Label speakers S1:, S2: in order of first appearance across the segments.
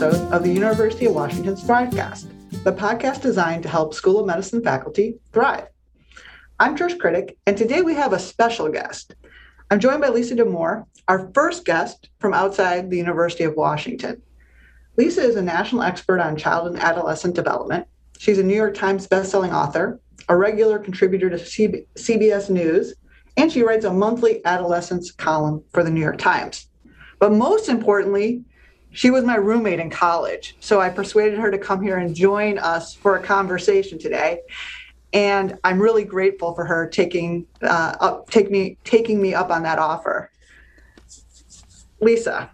S1: episode of the University of Washington's Thrivecast, the podcast designed to help School of Medicine faculty thrive. I'm Trish Kritek, and today we have a special guest. I'm joined by Lisa Damour, our first guest from outside the University of Washington. Lisa is a national expert on child and adolescent development. She's a New York Times bestselling author, a regular contributor to CBS News, and she writes a monthly adolescence column for the New York Times. But most importantly, she was my roommate in college. So I persuaded her to come here and join us for a conversation today. And I'm really grateful for her taking uh, up, take me, taking me up on that offer. Lisa,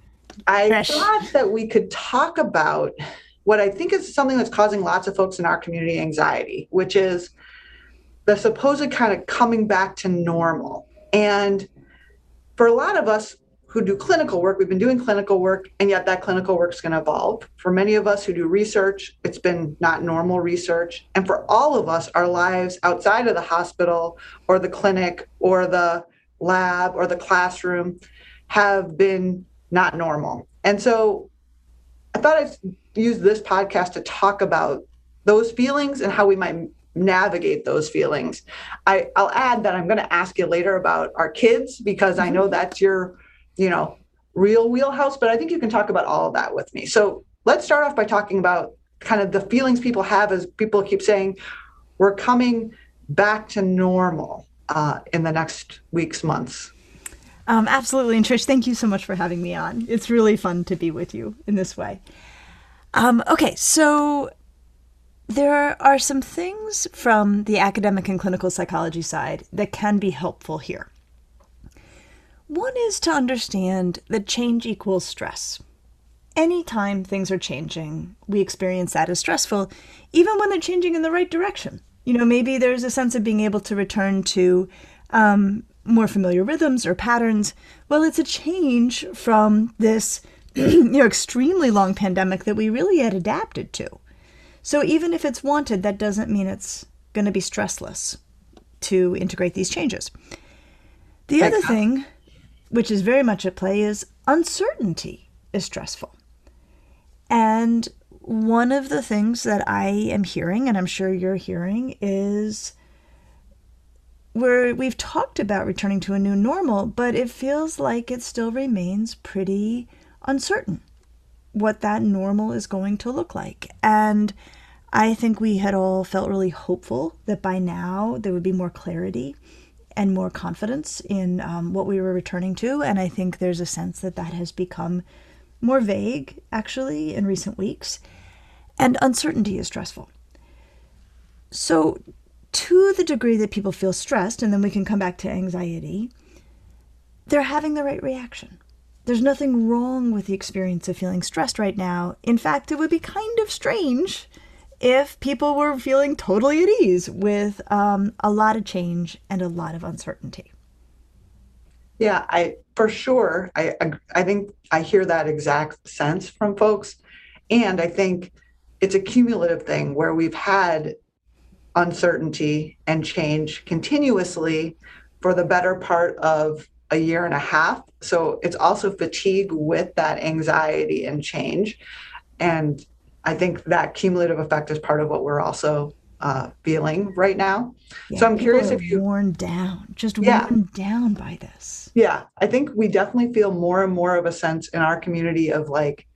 S1: I Fresh. thought that we could talk about what I think is something that's causing lots of folks in our community anxiety, which is the supposed kind of coming back to normal. And for a lot of us, who do clinical work, we've been doing clinical work, and yet that clinical work is going to evolve. For many of us who do research, it's been not normal research. And for all of us, our lives outside of the hospital or the clinic or the lab or the classroom have been not normal. And so I thought I'd use this podcast to talk about those feelings and how we might navigate those feelings. I, will add that I'm going to ask you later about our kids because I know mm-hmm. that's your you know, real wheelhouse, but I think you can talk about all of that with me. So let's start off by talking about kind of the feelings people have as people keep saying, we're coming back to normal uh, in the next weeks, months.
S2: Um, absolutely. And Trish, thank you so much for having me on. It's really fun to be with you in this way. Um, okay, so there are some things from the academic and clinical psychology side that can be helpful here. One is to understand that change equals stress. Anytime things are changing, we experience that as stressful, even when they're changing in the right direction. You know, maybe there's a sense of being able to return to um, more familiar rhythms or patterns. Well, it's a change from this, you know, extremely long pandemic that we really had adapted to. So even if it's wanted, that doesn't mean it's going to be stressless to integrate these changes. The other thing which is very much at play, is uncertainty is stressful. And one of the things that I am hearing, and I'm sure you're hearing, is where we've talked about returning to a new normal, but it feels like it still remains pretty uncertain what that normal is going to look like. And I think we had all felt really hopeful that by now there would be more clarity and more confidence in um, what we were returning to. And I think there's a sense that that has become more vague, actually, in recent weeks. And uncertainty is stressful. So, to the degree that people feel stressed, and then we can come back to anxiety, they're having the right reaction. There's nothing wrong with the experience of feeling stressed right now. In fact, it would be kind of strange if people were feeling totally at ease with um, a lot of change and a lot of uncertainty.
S1: Yeah, I for sure. I I think I hear that exact sense from folks, and I think it's a cumulative thing where we've had uncertainty and change continuously for the better part of a year and a half. So it's also fatigue with that anxiety and change. And I think that cumulative effect is part of what we're also uh, feeling right now. Yeah, so I'm curious if you
S2: worn down, just yeah. worn down by this.
S1: Yeah, I think we definitely feel more and more of a sense in our community of like,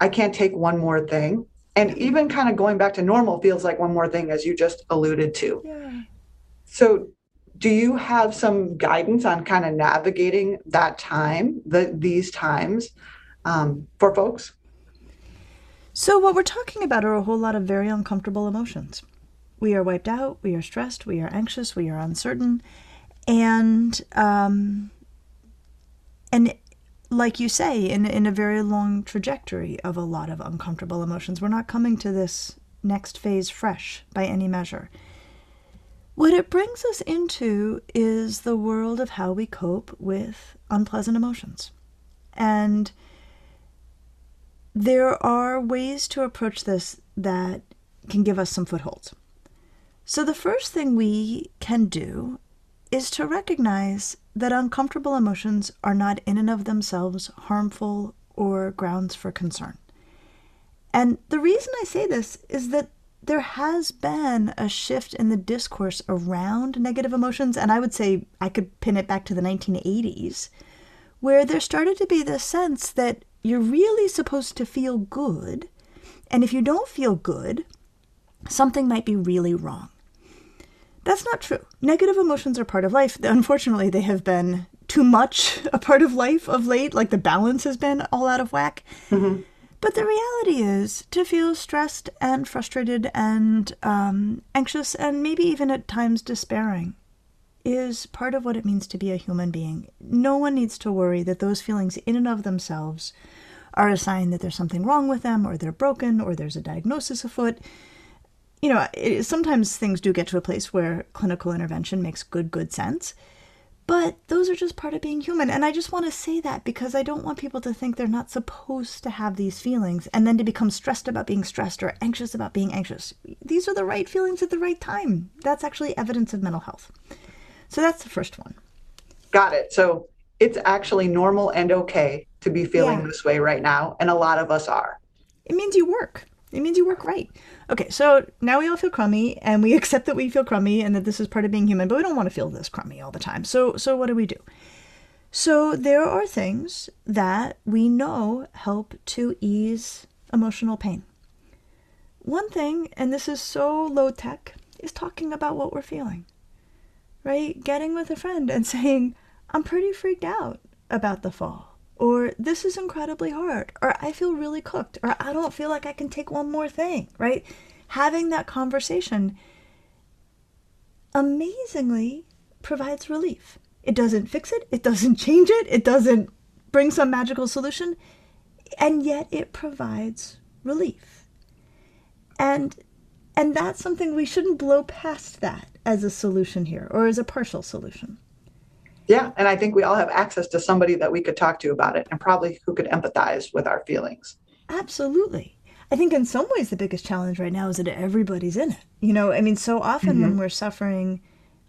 S1: I can't take one more thing, and even kind of going back to normal feels like one more thing, as you just alluded to. Yeah. So, do you have some guidance on kind of navigating that time, the these times, um, for folks?
S2: So, what we're talking about are a whole lot of very uncomfortable emotions. We are wiped out, we are stressed, we are anxious, we are uncertain, and um, and like you say, in in a very long trajectory of a lot of uncomfortable emotions. We're not coming to this next phase fresh by any measure. What it brings us into is the world of how we cope with unpleasant emotions. And there are ways to approach this that can give us some footholds. So, the first thing we can do is to recognize that uncomfortable emotions are not in and of themselves harmful or grounds for concern. And the reason I say this is that there has been a shift in the discourse around negative emotions, and I would say I could pin it back to the 1980s, where there started to be this sense that you're really supposed to feel good, and if you don't feel good, something might be really wrong. That's not true. Negative emotions are part of life. Unfortunately, they have been too much a part of life of late, like the balance has been all out of whack. Mm-hmm. But the reality is to feel stressed and frustrated and um, anxious and maybe even at times despairing is part of what it means to be a human being. No one needs to worry that those feelings, in and of themselves, are a sign that there's something wrong with them or they're broken or there's a diagnosis afoot. You know, it, sometimes things do get to a place where clinical intervention makes good, good sense. But those are just part of being human. And I just want to say that because I don't want people to think they're not supposed to have these feelings and then to become stressed about being stressed or anxious about being anxious. These are the right feelings at the right time. That's actually evidence of mental health. So that's the first one.
S1: Got it. So it's actually normal and okay to be feeling yeah. this way right now. And a lot of us are.
S2: It means you work. It means you work right. Okay, so now we all feel crummy and we accept that we feel crummy and that this is part of being human, but we don't want to feel this crummy all the time. So so what do we do? So there are things that we know help to ease emotional pain. One thing, and this is so low tech, is talking about what we're feeling. Right? Getting with a friend and saying, "I'm pretty freaked out about the fall." or this is incredibly hard, or I feel really cooked, or I don't feel like I can take one more thing, right? Having that conversation amazingly provides relief. It doesn't fix it, it doesn't change it, it doesn't bring some magical solution, and yet it provides relief. And and that's something we shouldn't blow past that as a solution here or as a partial solution.
S1: Yeah, and I think we all have access to somebody that we could talk to about it and probably who could empathize with our feelings.
S2: Absolutely. I think in some ways the biggest challenge right now is that everybody's in it. You know, I mean, so often mm-hmm. when we're suffering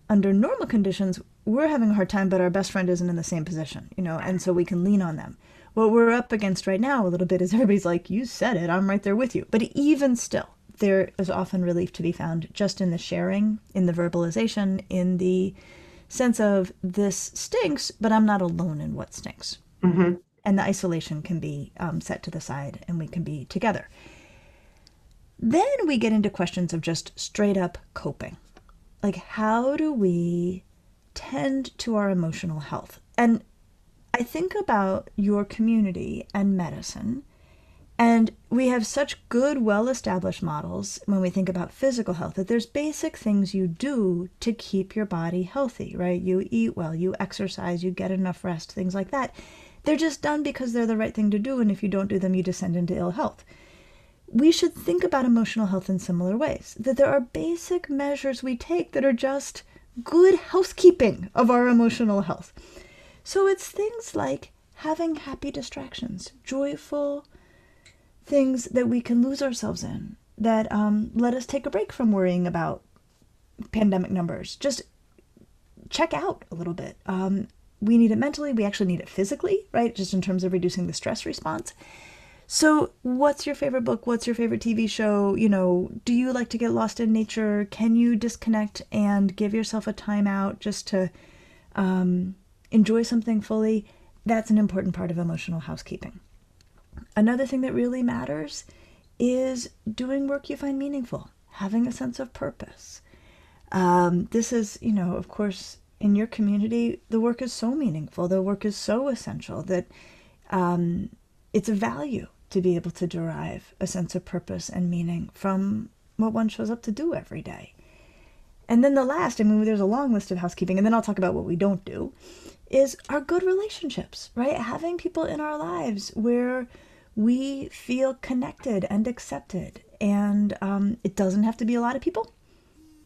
S2: under normal conditions, we're having a hard time, but our best friend isn't in the same position, you know, and so we can lean on them. What we're up against right now a little bit is everybody's like, you said it, I'm right there with you. But even still, there is often relief to be found just in the sharing, in the verbalization, in the sense of this stinks, but I'm not alone in what stinks. Mm-hmm. And the isolation can be um, set to the side and we can be together. Then we get into questions of just straight up coping. Like, how do we tend to our emotional health? And I think about your community and medicine and we have such good, well established models when we think about physical health that there's basic things you do to keep your body healthy, right? You eat well, you exercise, you get enough rest, things like that. They're just done because they're the right thing to do, and if you don't do them, you descend into ill health. We should think about emotional health in similar ways that there are basic measures we take that are just good housekeeping of our emotional health. So it's things like having happy distractions, joyful, things that we can lose ourselves in that um, let us take a break from worrying about pandemic numbers. Just check out a little bit. Um, we need it mentally, we actually need it physically, right? Just in terms of reducing the stress response. So, what's your favorite book? What's your favorite TV show? You know, do you like to get lost in nature? Can you disconnect and give yourself a timeout just to um, enjoy something fully? That's an important part of emotional housekeeping. Another thing that really matters is doing work you find meaningful, having a sense of purpose. Um, this is, you know, of course, in your community, the work is so meaningful, the work is so essential that um, it's a value to be able to derive a sense of purpose and meaning from what one shows up to do every day. And then the last, I mean, there's a long list of housekeeping, and then I'll talk about what we don't do, is our good relationships, right? Having people in our lives where we feel connected and accepted. And um, it doesn't have to be a lot of people.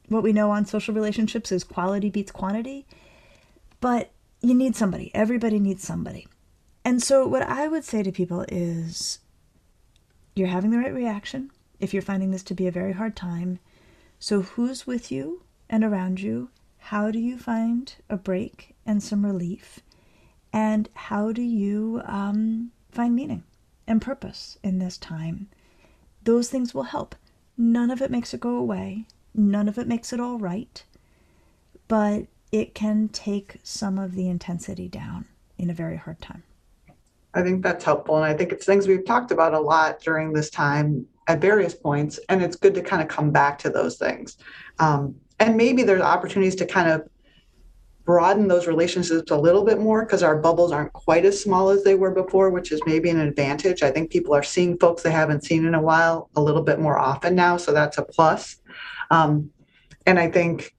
S2: What we know on social relationships is quality beats quantity. But you need somebody. Everybody needs somebody. And so, what I would say to people is you're having the right reaction if you're finding this to be a very hard time. So, who's with you and around you? How do you find a break and some relief? And how do you um, find meaning? And purpose in this time. Those things will help. None of it makes it go away, none of it makes it all right, but it can take some of the intensity down in a very hard time.
S1: I think that's helpful. And I think it's things we've talked about a lot during this time at various points. And it's good to kind of come back to those things. Um, and maybe there's opportunities to kind of broaden those relationships a little bit more because our bubbles aren't quite as small as they were before, which is maybe an advantage. I think people are seeing folks they haven't seen in a while a little bit more often now. So that's a plus. Um, and I think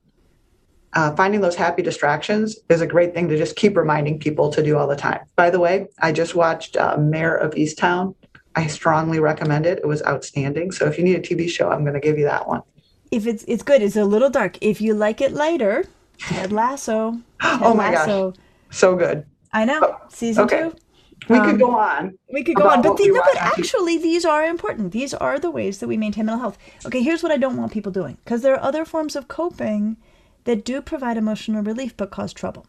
S1: uh, finding those happy distractions is a great thing to just keep reminding people to do all the time. By the way, I just watched uh, Mare of Easttown. I strongly recommend it. It was outstanding. So if you need a TV show, I'm going to give you that one.
S2: If it's it's good, it's a little dark. If you like it lighter, Ted Lasso. Ted
S1: oh my Lasso. gosh, so good.
S2: I know. Oh, Season okay. two.
S1: We um, could go on.
S2: We could go on, but the, no, but actually, these are important. These are the ways that we maintain mental health. Okay, here's what I don't want people doing because there are other forms of coping that do provide emotional relief but cause trouble.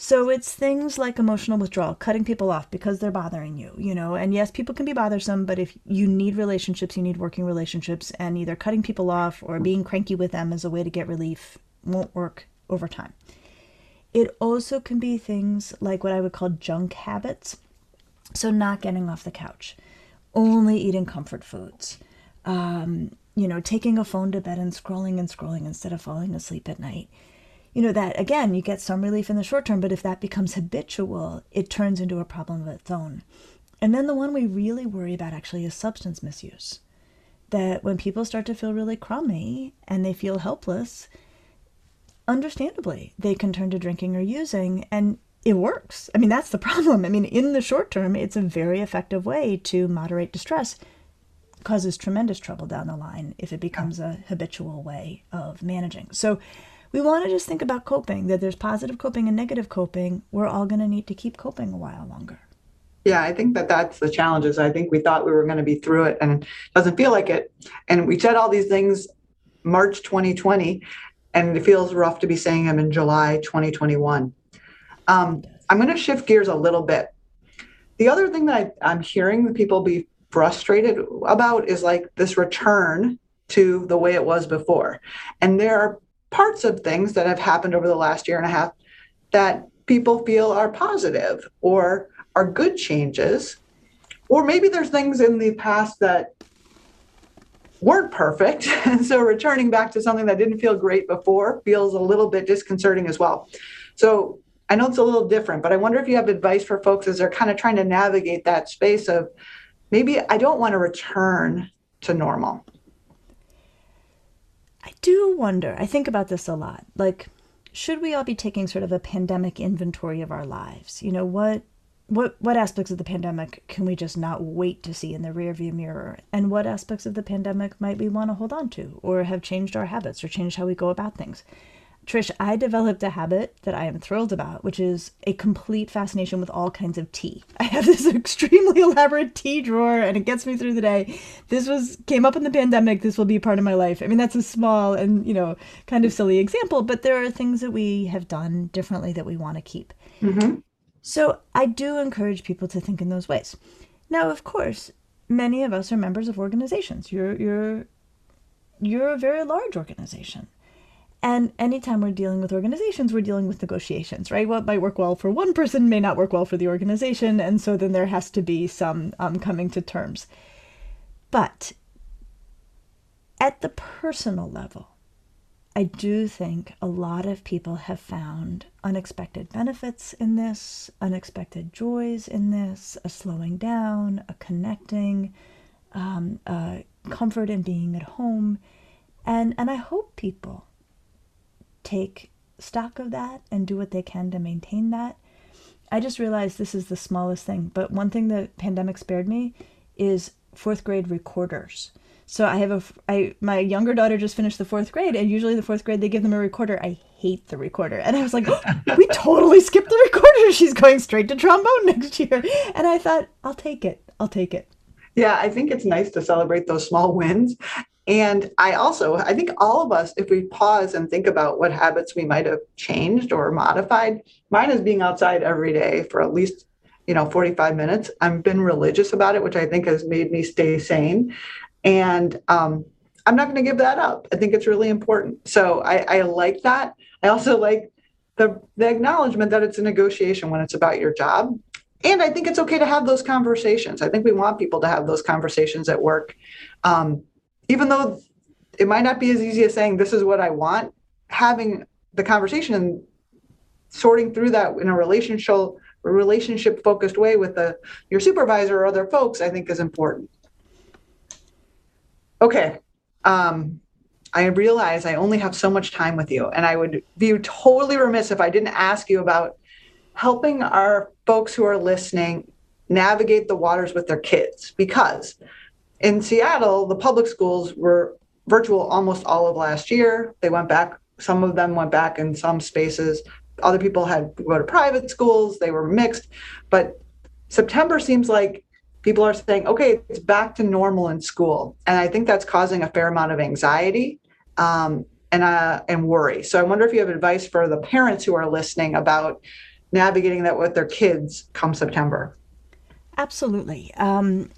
S2: So it's things like emotional withdrawal, cutting people off because they're bothering you, you know. And yes, people can be bothersome, but if you need relationships, you need working relationships, and either cutting people off or being cranky with them is a way to get relief won't work over time. It also can be things like what I would call junk habits. So, not getting off the couch, only eating comfort foods, um, you know, taking a phone to bed and scrolling and scrolling instead of falling asleep at night. You know, that again, you get some relief in the short term, but if that becomes habitual, it turns into a problem of its own. And then the one we really worry about actually is substance misuse. That when people start to feel really crummy and they feel helpless, understandably, they can turn to drinking or using, and it works. I mean, that's the problem. I mean, in the short term, it's a very effective way to moderate distress causes tremendous trouble down the line if it becomes a habitual way of managing. So we want to just think about coping, that there's positive coping and negative coping. We're all going to need to keep coping a while longer.
S1: Yeah, I think that that's the challenges. I think we thought we were going to be through it and it doesn't feel like it. And we said all these things March 2020, and it feels rough to be saying them in July 2021. Um, I'm going to shift gears a little bit. The other thing that I, am hearing people be frustrated about is like this return to the way it was before. And there are parts of things that have happened over the last year and a half that people feel are positive or are good changes. Or maybe there's things in the past that weren't perfect. And so returning back to something that didn't feel great before feels a little bit disconcerting as well. So I know it's a little different, but I wonder if you have advice for folks as they're kind of trying to navigate that space of maybe I don't want to return to normal.
S2: I do wonder. I think about this a lot. Like, should we all be taking sort of a pandemic inventory of our lives? You know, what what what aspects of the pandemic can we just not wait to see in the rearview mirror and what aspects of the pandemic might we want to hold on to or have changed our habits or changed how we go about things Trish, I developed a habit that I am thrilled about, which is a complete fascination with all kinds of tea. I have this extremely elaborate tea drawer and it gets me through the day. This was came up in the pandemic. This will be part of my life. I mean, that's a small and, you know, kind of silly example, but there are things that we have done differently that we want to keep. Mm-hmm. So I do encourage people to think in those ways. Now, of course, many of us are members of organizations. You're you're you're a very large organization. And anytime we're dealing with organizations, we're dealing with negotiations, right? What might work well for one person may not work well for the organization. And so then there has to be some um, coming to terms. But at the personal level, I do think a lot of people have found unexpected benefits in this, unexpected joys in this, a slowing down, a connecting, um, a comfort in being at home. And, and I hope people take stock of that and do what they can to maintain that. I just realized this is the smallest thing, but one thing the pandemic spared me is fourth grade recorders. So I have a I my younger daughter just finished the fourth grade, and usually the fourth grade they give them a recorder. I hate the recorder, and I was like, oh, we totally skipped the recorder. She's going straight to trombone next year, and I thought I'll take it. I'll take it.
S1: Yeah, I think it's nice to celebrate those small wins and I also, I think all of us, if we pause and think about what habits we might have changed or modified, mine is being outside every day for at least, you know, 45 minutes. I've been religious about it, which I think has made me stay sane. And um, I'm not going to give that up. I think it's really important. So I, I like that. I also like the, the acknowledgement that it's a negotiation when it's about your job. And I think it's okay to have those conversations. I think we want people to have those conversations at work. Um, even though it might not be as easy as saying, this is what I want, having the conversation and sorting through that in a relationship relationship focused way with the your supervisor or other folks i think is important okay um, i realize i only have so much time with you and i would be totally remiss if i didn't ask you about helping our folks who are listening navigate the waters with their kids because in seattle the public schools were virtual almost all of last year. They went back some of them went back in some spaces. Other people had to go to private schools they were mixed. But september seems like people are saying okay it's back to normal in school. And i think that's causing a fair amount of anxiety um, and uh, and worry. So i wonder if you have advice for the parents who are listening about navigating that with their kids come september.
S2: Absolutely. Um,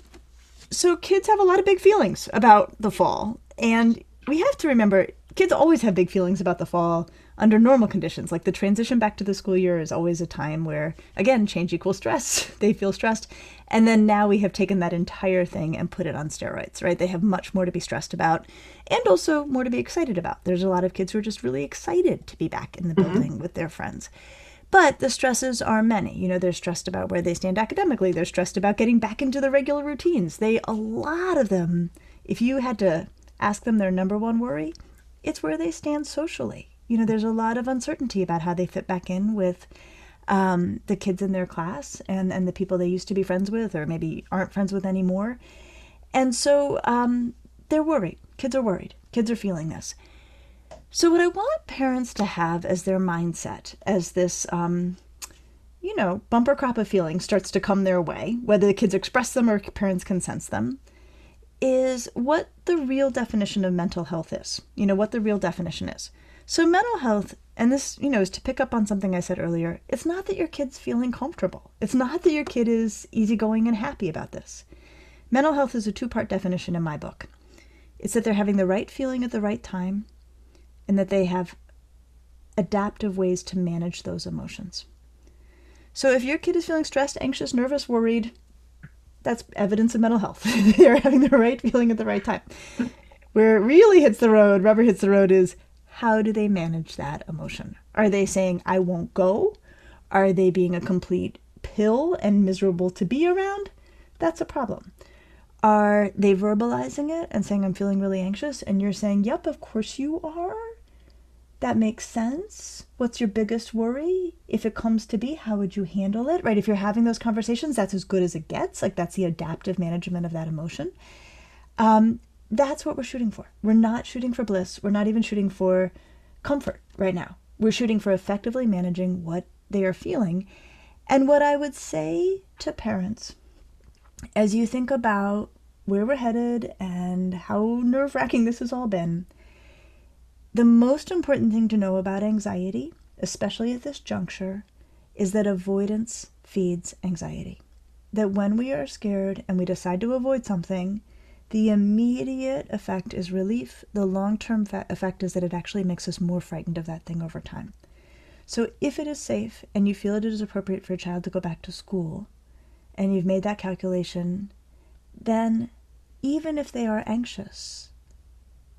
S2: so kids have a lot of big feelings about the fall. And we have to remember kids always have big feelings about the fall under normal conditions. Like the transition back to the school year is always a time where, again, change equals stress. they feel stressed. And then now we have taken that entire thing and put it on steroids, right? They have much more to be stressed about and also more to be excited about. There's a lot of kids who are just really excited to be back in the mm-hmm. building with their friends. But the stresses are many. You know, they're stressed about where they stand academically. They're stressed about getting back into the regular routines. They, a lot of them, if you had to ask them their number one worry, it's where they stand socially you know, there's a lot of uncertainty about how they fit back in with um, the kids in their class and, and the people they used to be friends with or maybe aren't friends with anymore. And so um, they're worried. Kids are worried. Kids are feeling this. So, what I want parents to have as their mindset as this, um, you know, bumper crop of feelings starts to come their way, whether the kids express them or parents can sense them, is what the real definition of mental health is. You know, what the real definition is. So, mental health, and this, you know, is to pick up on something I said earlier, it's not that your kid's feeling comfortable. It's not that your kid is easygoing and happy about this. Mental health is a two part definition in my book it's that they're having the right feeling at the right time and that they have adaptive ways to manage those emotions. So, if your kid is feeling stressed, anxious, nervous, worried, that's evidence of mental health. They're having the right feeling at the right time. Where it really hits the road, rubber hits the road, is how do they manage that emotion? Are they saying, I won't go? Are they being a complete pill and miserable to be around? That's a problem. Are they verbalizing it and saying, I'm feeling really anxious? And you're saying, Yep, of course you are. That makes sense. What's your biggest worry? If it comes to be, how would you handle it? Right? If you're having those conversations, that's as good as it gets. Like that's the adaptive management of that emotion. Um, that's what we're shooting for. We're not shooting for bliss. We're not even shooting for comfort right now. We're shooting for effectively managing what they are feeling. And what I would say to parents as you think about where we're headed and how nerve wracking this has all been, the most important thing to know about anxiety, especially at this juncture, is that avoidance feeds anxiety. That when we are scared and we decide to avoid something, the immediate effect is relief. The long term fa- effect is that it actually makes us more frightened of that thing over time. So, if it is safe and you feel it is appropriate for a child to go back to school, and you've made that calculation, then even if they are anxious,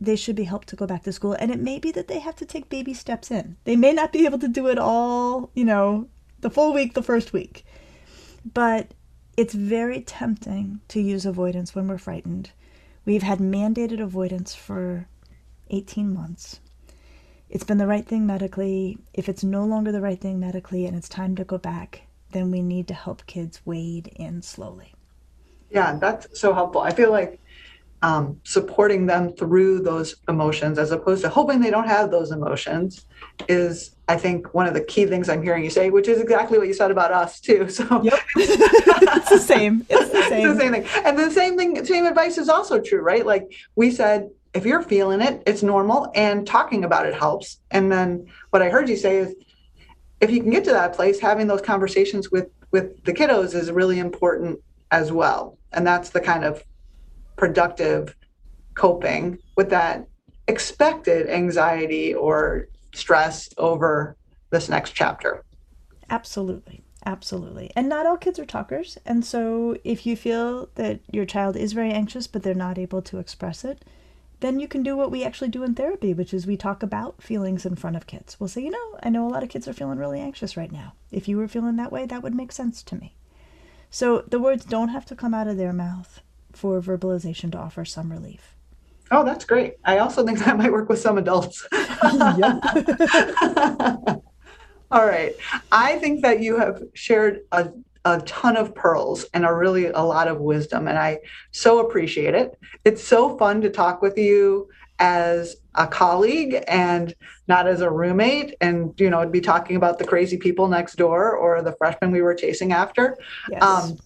S2: they should be helped to go back to school. And it may be that they have to take baby steps in. They may not be able to do it all, you know, the full week, the first week. But it's very tempting to use avoidance when we're frightened We've had mandated avoidance for 18 months. It's been the right thing medically. If it's no longer the right thing medically and it's time to go back, then we need to help kids wade in slowly.
S1: Yeah, that's so helpful. I feel like um, supporting them through those emotions as opposed to hoping they don't have those emotions is i think one of the key things i'm hearing you say which is exactly what you said about us too so.
S2: Yep. it's the same. It's the same
S1: it's the same thing. And the same thing same advice is also true right? Like we said if you're feeling it it's normal and talking about it helps. And then what i heard you say is if you can get to that place having those conversations with with the kiddos is really important as well. And that's the kind of productive coping with that expected anxiety or stress over this next chapter.
S2: Absolutely. Absolutely. And not all kids are talkers. And so if you feel that your child is very anxious, but they're not able to express it, then you can do what we actually do in therapy, which is we talk about feelings in front of kids. We'll say, you know, I know a lot of kids are feeling really anxious right now. If you were feeling that way, that would make sense to me. So the words don't have to come out of their mouth for verbalization to offer some relief.
S1: Oh, that's great. I also think that might work with some adults. All right. I think that you have shared a, a ton of pearls and a really a lot of wisdom, and I so appreciate it. It's so fun to talk with you as a colleague and not as a roommate and you know would be talking about the crazy people next door or the freshmen we were chasing after yes. um,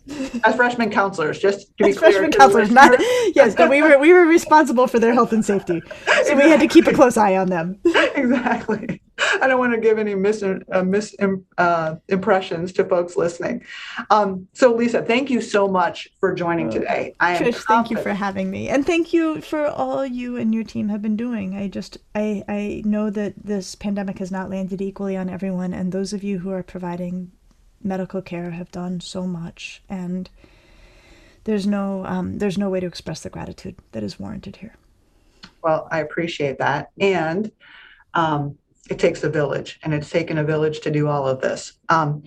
S1: as freshman counselors just to be
S2: as
S1: clear
S2: freshman counselors not yes but we were we were responsible for their health and safety so exactly. we had to keep a close eye on them
S1: exactly I don't want to give any mis, uh, mis uh, impressions to folks listening. Um, so, Lisa, thank you so much for joining today.
S2: I Trish, thank you for having me, and thank you for all you and your team have been doing. I just, I, I know that this pandemic has not landed equally on everyone, and those of you who are providing medical care have done so much, and there's no, um, there's no way to express the gratitude that is warranted here.
S1: Well, I appreciate that, and. Um, it takes a village, and it's taken a village to do all of this. Um,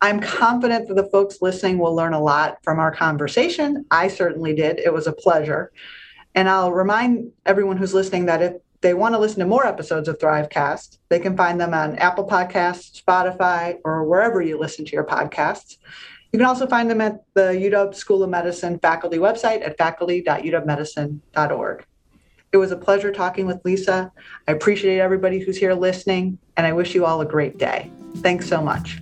S1: I'm confident that the folks listening will learn a lot from our conversation. I certainly did. It was a pleasure. And I'll remind everyone who's listening that if they want to listen to more episodes of Thrivecast, they can find them on Apple Podcasts, Spotify, or wherever you listen to your podcasts. You can also find them at the UW School of Medicine faculty website at faculty.uwmedicine.org. It was a pleasure talking with Lisa. I appreciate everybody who's here listening, and I wish you all a great day. Thanks so much.